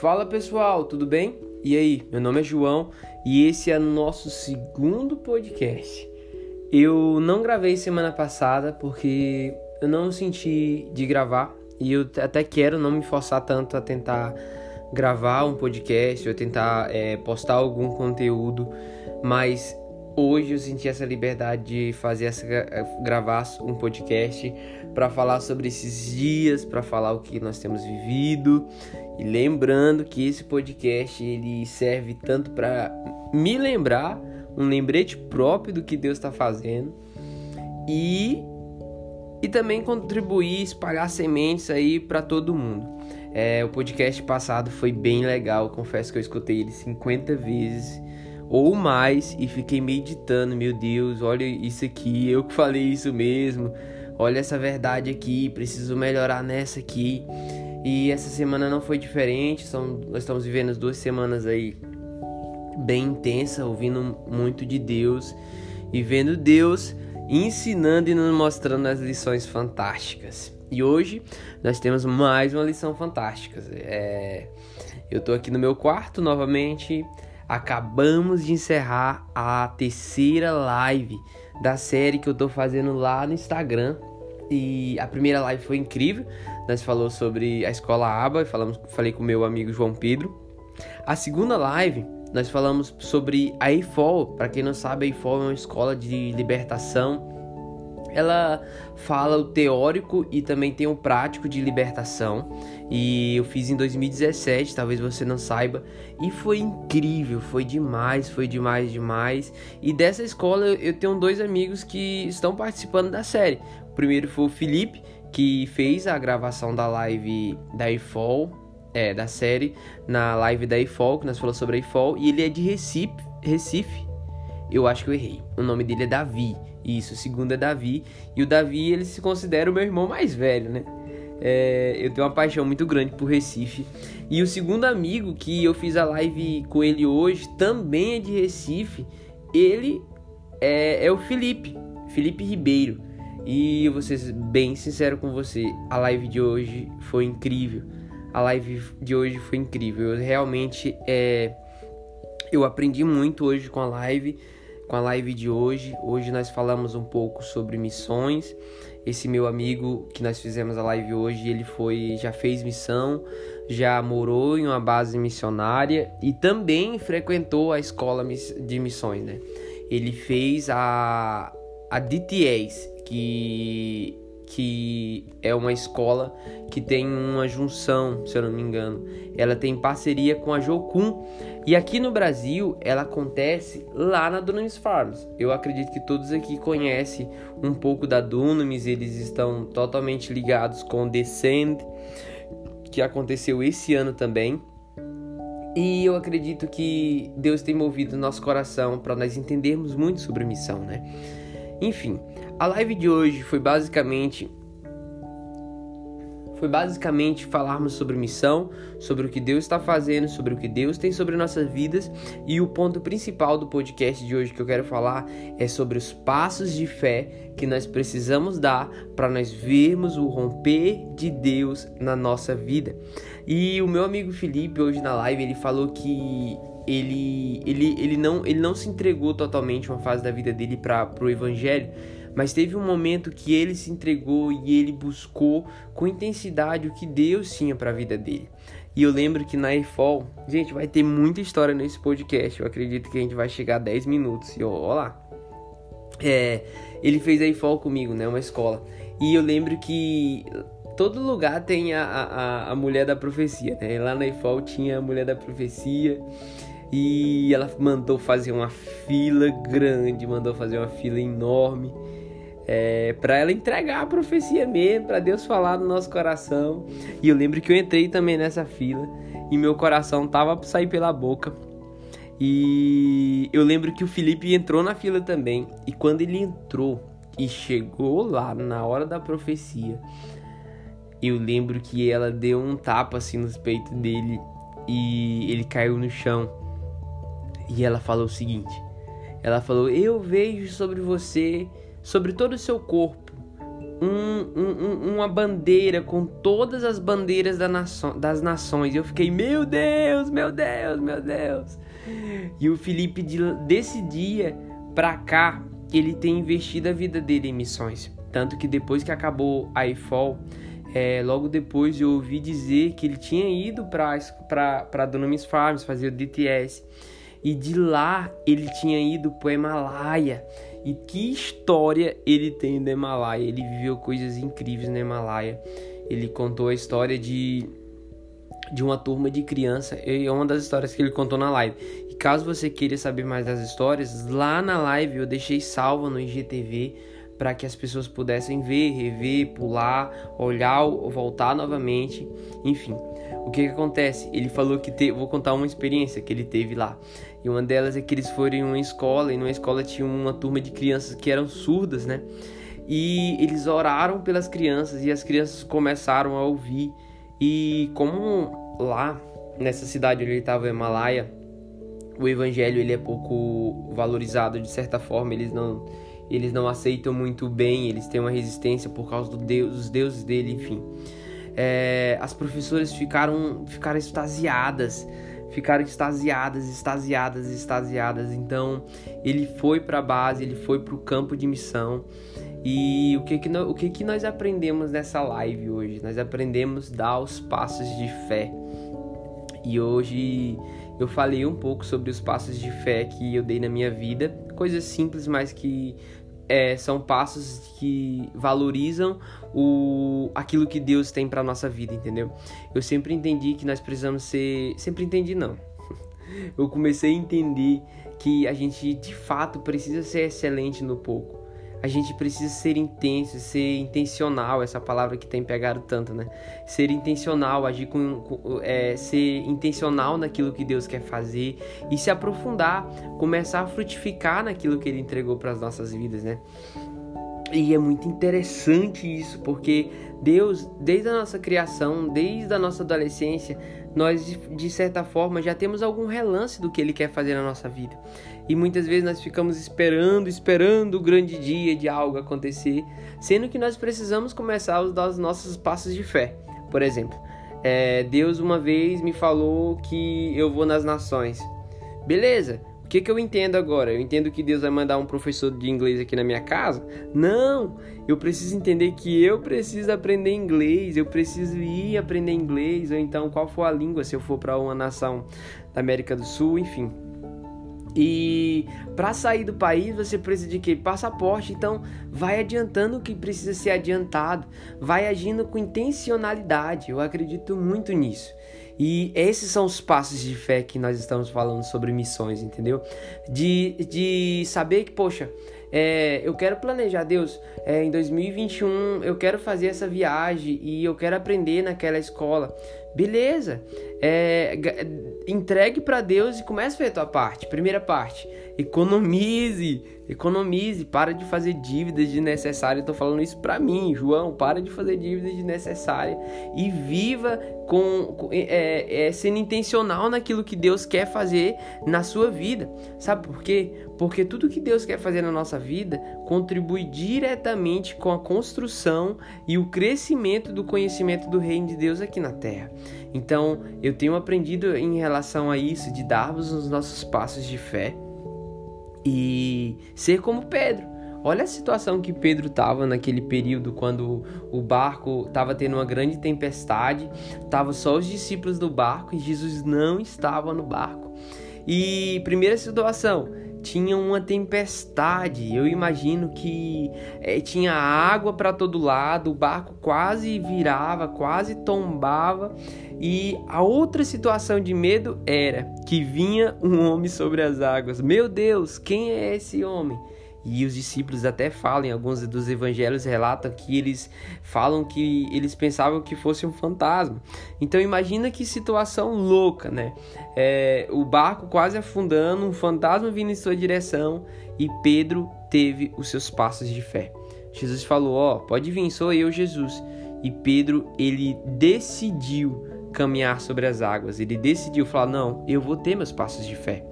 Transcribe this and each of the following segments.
Fala pessoal, tudo bem? E aí, meu nome é João e esse é nosso segundo podcast. Eu não gravei semana passada porque eu não senti de gravar e eu até quero não me forçar tanto a tentar gravar um podcast ou tentar é, postar algum conteúdo, mas hoje eu senti essa liberdade de fazer essa gravar um podcast para falar sobre esses dias, para falar o que nós temos vivido e lembrando que esse podcast ele serve tanto para me lembrar, um lembrete próprio do que Deus está fazendo e e também contribuir, espalhar sementes aí para todo mundo. É, o podcast passado foi bem legal, confesso que eu escutei ele 50 vezes ou mais e fiquei meditando, meu Deus, olha isso aqui, eu que falei isso mesmo. Olha essa verdade aqui, preciso melhorar nessa aqui. E essa semana não foi diferente, são, nós estamos vivendo as duas semanas aí bem intensa, ouvindo muito de Deus e vendo Deus ensinando e nos mostrando as lições fantásticas. E hoje nós temos mais uma lição fantástica. É, eu estou aqui no meu quarto novamente. Acabamos de encerrar a terceira live da série que eu estou fazendo lá no Instagram. E a primeira live foi incrível. Nós falamos sobre a escola ABA, falamos, falei com meu amigo João Pedro. A segunda live, nós falamos sobre a EIFOL. Para quem não sabe, a EIFOL é uma escola de libertação. Ela fala o teórico e também tem o prático de libertação. E eu fiz em 2017, talvez você não saiba. E foi incrível, foi demais, foi demais, demais. E dessa escola eu tenho dois amigos que estão participando da série. Primeiro foi o Felipe, que fez a gravação da live da IFOL, é, da série, na live da IFOL, que nós falamos sobre a IFOL, e ele é de Recife, Recife. Eu acho que eu errei. O nome dele é Davi. Isso, o segundo é Davi. E o Davi, ele se considera o meu irmão mais velho, né? É, eu tenho uma paixão muito grande por Recife. E o segundo amigo que eu fiz a live com ele hoje também é de Recife. Ele é, é o Felipe, Felipe Ribeiro. E eu vou ser bem sincero com você, a live de hoje foi incrível. A live de hoje foi incrível. Eu realmente é, eu aprendi muito hoje com a live, com a live de hoje. Hoje nós falamos um pouco sobre missões. Esse meu amigo que nós fizemos a live hoje, ele foi já fez missão, já morou em uma base missionária e também frequentou a escola de missões, né? Ele fez a a DTS, que, que é uma escola que tem uma junção, se eu não me engano. Ela tem parceria com a Jocum. E aqui no Brasil, ela acontece lá na Dunamis Farms. Eu acredito que todos aqui conhecem um pouco da Dunamis, eles estão totalmente ligados com o Descend, que aconteceu esse ano também. E eu acredito que Deus tem movido nosso coração para nós entendermos muito sobre missão, né? Enfim, a live de hoje foi basicamente foi basicamente falarmos sobre missão, sobre o que Deus está fazendo, sobre o que Deus tem sobre nossas vidas, e o ponto principal do podcast de hoje que eu quero falar é sobre os passos de fé que nós precisamos dar para nós vermos o romper de Deus na nossa vida. E o meu amigo Felipe hoje na live, ele falou que ele, ele, ele, não, ele não se entregou totalmente uma fase da vida dele para o evangelho, mas teve um momento que ele se entregou e ele buscou com intensidade o que Deus tinha para a vida dele. E eu lembro que na EFOL, gente, vai ter muita história nesse podcast. Eu acredito que a gente vai chegar a 10 minutos. E ó, lá. É, ele fez a EFOL comigo, né? Uma escola. E eu lembro que todo lugar tem a, a, a mulher da profecia, né? Lá na EFOL tinha a mulher da profecia. E ela mandou fazer uma fila grande, mandou fazer uma fila enorme. É, para ela entregar a profecia mesmo, para Deus falar no nosso coração. E eu lembro que eu entrei também nessa fila e meu coração tava para sair pela boca. E eu lembro que o Felipe entrou na fila também. E quando ele entrou e chegou lá na hora da profecia, eu lembro que ela deu um tapa assim nos peitos dele e ele caiu no chão. E ela falou o seguinte: ela falou, Eu vejo sobre você, sobre todo o seu corpo, um, um, uma bandeira com todas as bandeiras da nação, das nações. Eu fiquei, meu Deus, meu Deus, meu Deus. E o Felipe, desse dia pra cá, ele tem investido a vida dele em missões. Tanto que depois que acabou a IFOL, é, logo depois eu ouvi dizer que ele tinha ido para Dunamis Farms fazer o DTS. E de lá ele tinha ido para o Himalaia. E que história ele tem no Himalaia. Ele viveu coisas incríveis no Himalaia. Ele contou a história de, de uma turma de criança. É uma das histórias que ele contou na live. E caso você queira saber mais das histórias, lá na live eu deixei salva no IGTV para que as pessoas pudessem ver, rever, pular, olhar, voltar novamente, enfim. O que, que acontece? Ele falou que te... vou contar uma experiência que ele teve lá. E uma delas é que eles foram em uma escola e numa escola tinha uma turma de crianças que eram surdas, né? E eles oraram pelas crianças e as crianças começaram a ouvir. E como lá nessa cidade onde ele estava, Himalaia, o evangelho ele é pouco valorizado de certa forma, eles não eles não aceitam muito bem, eles têm uma resistência por causa do Deus, dos deuses dele, enfim. É, as professoras ficaram, ficaram extasiadas, ficaram extasiadas, extasiadas, extasiadas. Então ele foi para a base, ele foi para o campo de missão. E o que que, nós, o que que nós aprendemos nessa live hoje? Nós aprendemos dar os passos de fé. E hoje eu falei um pouco sobre os passos de fé que eu dei na minha vida, coisas simples, mas que é, são passos que valorizam o aquilo que Deus tem para nossa vida, entendeu? Eu sempre entendi que nós precisamos ser, sempre entendi não. Eu comecei a entender que a gente de fato precisa ser excelente no pouco a gente precisa ser intenso, ser intencional, essa palavra que tem pegado tanto, né? Ser intencional, agir com, com é, ser intencional naquilo que Deus quer fazer e se aprofundar, começar a frutificar naquilo que Ele entregou para as nossas vidas, né? E é muito interessante isso, porque Deus, desde a nossa criação, desde a nossa adolescência, nós de certa forma já temos algum relance do que Ele quer fazer na nossa vida. E muitas vezes nós ficamos esperando, esperando o grande dia de algo acontecer, sendo que nós precisamos começar a dar os nossos passos de fé. Por exemplo, é, Deus uma vez me falou que eu vou nas nações. Beleza, o que, que eu entendo agora? Eu entendo que Deus vai mandar um professor de inglês aqui na minha casa? Não! Eu preciso entender que eu preciso aprender inglês, eu preciso ir aprender inglês, ou então qual for a língua se eu for para uma nação da América do Sul, enfim. E para sair do país você precisa de que? Passaporte. Então vai adiantando o que precisa ser adiantado, vai agindo com intencionalidade. Eu acredito muito nisso. E esses são os passos de fé que nós estamos falando sobre missões, entendeu? De, de saber que, poxa, é, eu quero planejar, Deus, é, em 2021 eu quero fazer essa viagem e eu quero aprender naquela escola. Beleza, é, entregue para Deus e comece a fazer a tua parte. Primeira parte, economize, economize, para de fazer dívidas desnecessárias. Estou falando isso para mim, João, para de fazer dívidas desnecessárias e viva com, com é, é, sendo intencional naquilo que Deus quer fazer na sua vida. Sabe por quê? Porque tudo que Deus quer fazer na nossa vida contribui diretamente com a construção e o crescimento do conhecimento do reino de Deus aqui na terra. Então, eu tenho aprendido em relação a isso de darmos os nossos passos de fé e ser como Pedro. Olha a situação que Pedro estava naquele período quando o barco estava tendo uma grande tempestade, tava só os discípulos do barco e Jesus não estava no barco. E primeira situação, tinha uma tempestade. Eu imagino que é, tinha água para todo lado, o barco quase virava, quase tombava. E a outra situação de medo era que vinha um homem sobre as águas. Meu Deus, quem é esse homem? E os discípulos até falam, alguns dos evangelhos relatam que eles falam que eles pensavam que fosse um fantasma. Então imagina que situação louca, né? É, o barco quase afundando, um fantasma vindo em sua direção e Pedro teve os seus passos de fé. Jesus falou: Ó, oh, pode vir, sou eu, Jesus. E Pedro, ele decidiu caminhar sobre as águas. Ele decidiu falar: Não, eu vou ter meus passos de fé.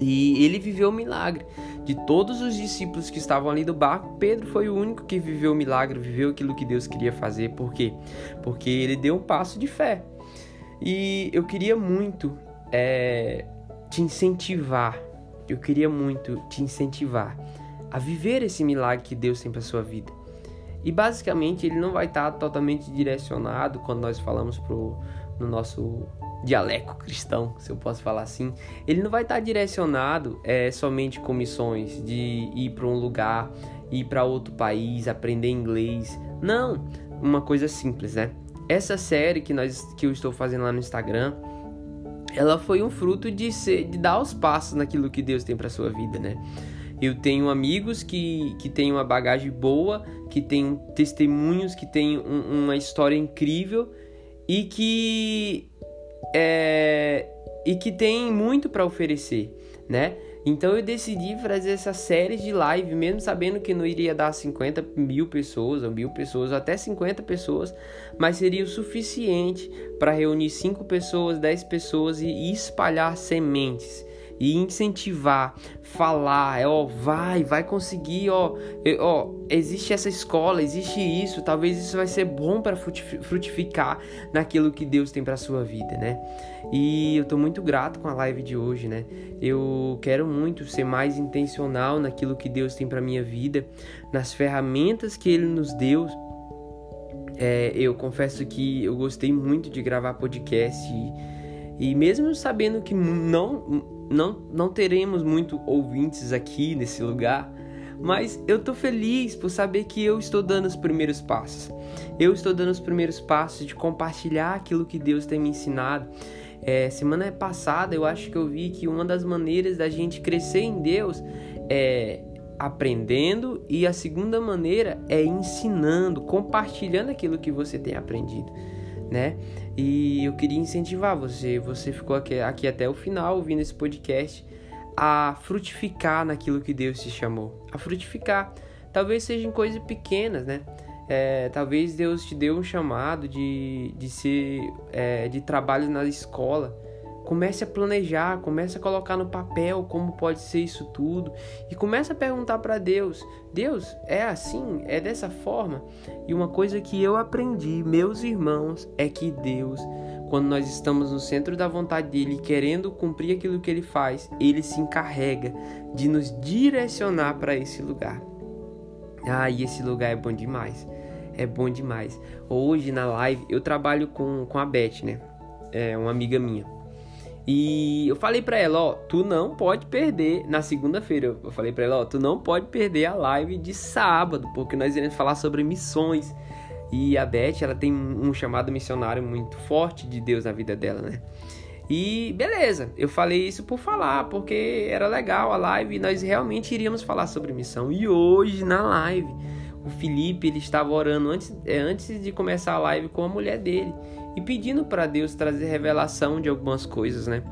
E ele viveu o milagre. De todos os discípulos que estavam ali do barco, Pedro foi o único que viveu o milagre, viveu aquilo que Deus queria fazer. Por quê? Porque ele deu um passo de fé. E eu queria muito é, te incentivar, eu queria muito te incentivar a viver esse milagre que Deus tem para sua vida. E basicamente ele não vai estar totalmente direcionado quando nós falamos pro, no nosso dialeto cristão, se eu posso falar assim. Ele não vai estar direcionado é, somente com missões de ir para um lugar, ir para outro país, aprender inglês. Não, uma coisa simples, né? Essa série que nós que eu estou fazendo lá no Instagram, ela foi um fruto de ser, de dar os passos naquilo que Deus tem para sua vida, né? Eu tenho amigos que, que têm uma bagagem boa, que têm testemunhos, que têm um, uma história incrível e que é, e que tem muito para oferecer, né? Então eu decidi fazer essa série de live, mesmo sabendo que não iria dar 50 mil pessoas, ou mil pessoas, ou até 50 pessoas, mas seria o suficiente para reunir 5 pessoas, 10 pessoas e espalhar sementes e incentivar, falar, é, ó, vai, vai conseguir, ó, ó, existe essa escola, existe isso, talvez isso vai ser bom para frutificar naquilo que Deus tem para sua vida, né? E eu tô muito grato com a live de hoje, né? Eu quero muito ser mais intencional naquilo que Deus tem para minha vida, nas ferramentas que ele nos deu. É, eu confesso que eu gostei muito de gravar podcast e, e mesmo sabendo que não não, não teremos muito ouvintes aqui nesse lugar, mas eu tô feliz por saber que eu estou dando os primeiros passos. Eu estou dando os primeiros passos de compartilhar aquilo que Deus tem me ensinado. É, semana passada eu acho que eu vi que uma das maneiras da gente crescer em Deus é aprendendo e a segunda maneira é ensinando, compartilhando aquilo que você tem aprendido né? E eu queria incentivar você, você ficou aqui, aqui até o final ouvindo esse podcast, a frutificar naquilo que Deus te chamou, a frutificar. Talvez sejam coisas pequenas, né? É, talvez Deus te deu um chamado de, de ser é, de trabalho na escola Comece a planejar, comece a colocar no papel como pode ser isso tudo e comece a perguntar para Deus: Deus, é assim? É dessa forma? E uma coisa que eu aprendi, meus irmãos, é que Deus, quando nós estamos no centro da vontade dele, querendo cumprir aquilo que ele faz, ele se encarrega de nos direcionar para esse lugar. Ah, e esse lugar é bom demais. É bom demais. Hoje na live eu trabalho com, com a Beth, né? É uma amiga minha. E eu falei para ela, ó, tu não pode perder na segunda-feira. Eu falei para ela, ó, tu não pode perder a live de sábado, porque nós iremos falar sobre missões. E a Beth, ela tem um chamado missionário muito forte de Deus na vida dela, né? E beleza, eu falei isso por falar, porque era legal a live e nós realmente iríamos falar sobre missão. E hoje na live, o Felipe ele estava orando antes, é, antes de começar a live com a mulher dele e pedindo para Deus trazer revelação de algumas coisas, né?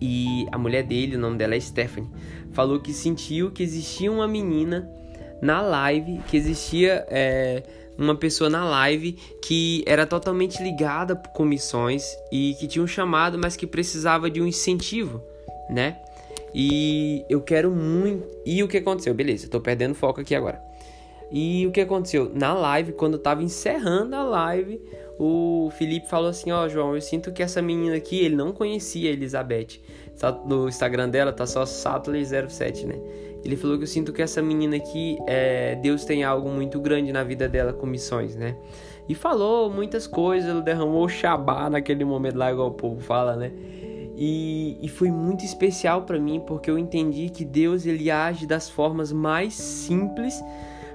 E a mulher dele, o nome dela é Stephanie, falou que sentiu que existia uma menina na live, que existia é, uma pessoa na live que era totalmente ligada com missões e que tinha um chamado, mas que precisava de um incentivo, né? E eu quero muito. E o que aconteceu? Beleza, tô perdendo foco aqui agora. E o que aconteceu? Na live, quando eu tava encerrando a live, o Felipe falou assim: Ó, oh, João, eu sinto que essa menina aqui, ele não conhecia a Elizabeth. No Instagram dela tá só Sattler07, né? Ele falou que eu sinto que essa menina aqui, é, Deus tem algo muito grande na vida dela com missões, né? E falou muitas coisas, ele derramou o xabá naquele momento lá, igual o povo fala, né? E, e foi muito especial para mim porque eu entendi que Deus ele age das formas mais simples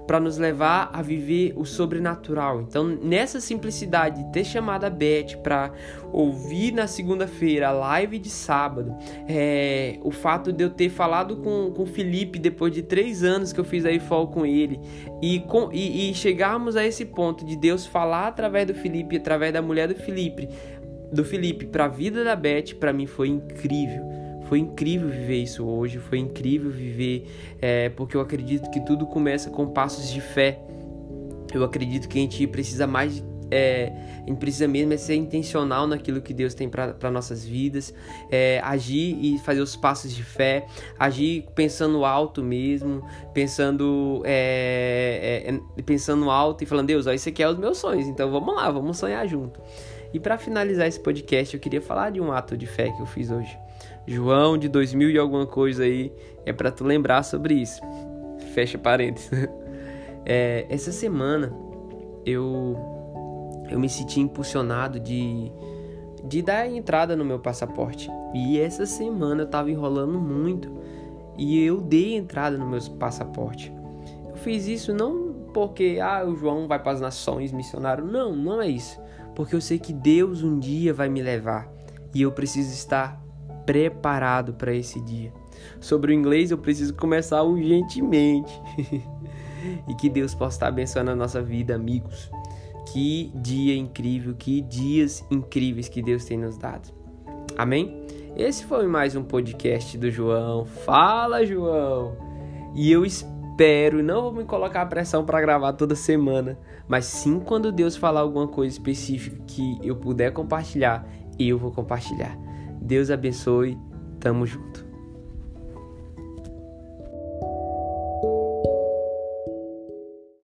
para nos levar a viver o sobrenatural. Então, nessa simplicidade, ter chamado a Beth para ouvir na segunda-feira a live de sábado, é, o fato de eu ter falado com, com o Felipe depois de três anos que eu fiz aí fall com ele e, com, e, e chegarmos a esse ponto de Deus falar através do Felipe, através da mulher do Felipe, do Felipe para a vida da Beth, para mim foi incrível. Foi incrível viver isso hoje, foi incrível viver, é, porque eu acredito que tudo começa com passos de fé. Eu acredito que a gente precisa mais é, a gente precisa mesmo é ser intencional naquilo que Deus tem para nossas vidas, é, agir e fazer os passos de fé, agir pensando alto mesmo, pensando é, é, é pensando alto e falando, Deus, ó, isso aqui é os meus sonhos, então vamos lá, vamos sonhar junto. E para finalizar esse podcast, eu queria falar de um ato de fé que eu fiz hoje. João de 2000 e alguma coisa aí, é para tu lembrar sobre isso. Fecha parênteses. É, essa semana eu eu me senti impulsionado de de dar entrada no meu passaporte. E essa semana eu tava enrolando muito e eu dei entrada no meu passaporte. Eu fiz isso não porque ah, o João vai para as nações missionário, não, não é isso. Porque eu sei que Deus um dia vai me levar e eu preciso estar preparado para esse dia. Sobre o inglês eu preciso começar urgentemente. e que Deus possa estar abençoando a nossa vida, amigos. Que dia incrível, que dias incríveis que Deus tem nos dado. Amém? Esse foi mais um podcast do João. Fala, João! E eu espero, não vou me colocar a pressão para gravar toda semana, mas sim quando Deus falar alguma coisa específica que eu puder compartilhar, eu vou compartilhar. Deus abençoe. Tamo junto.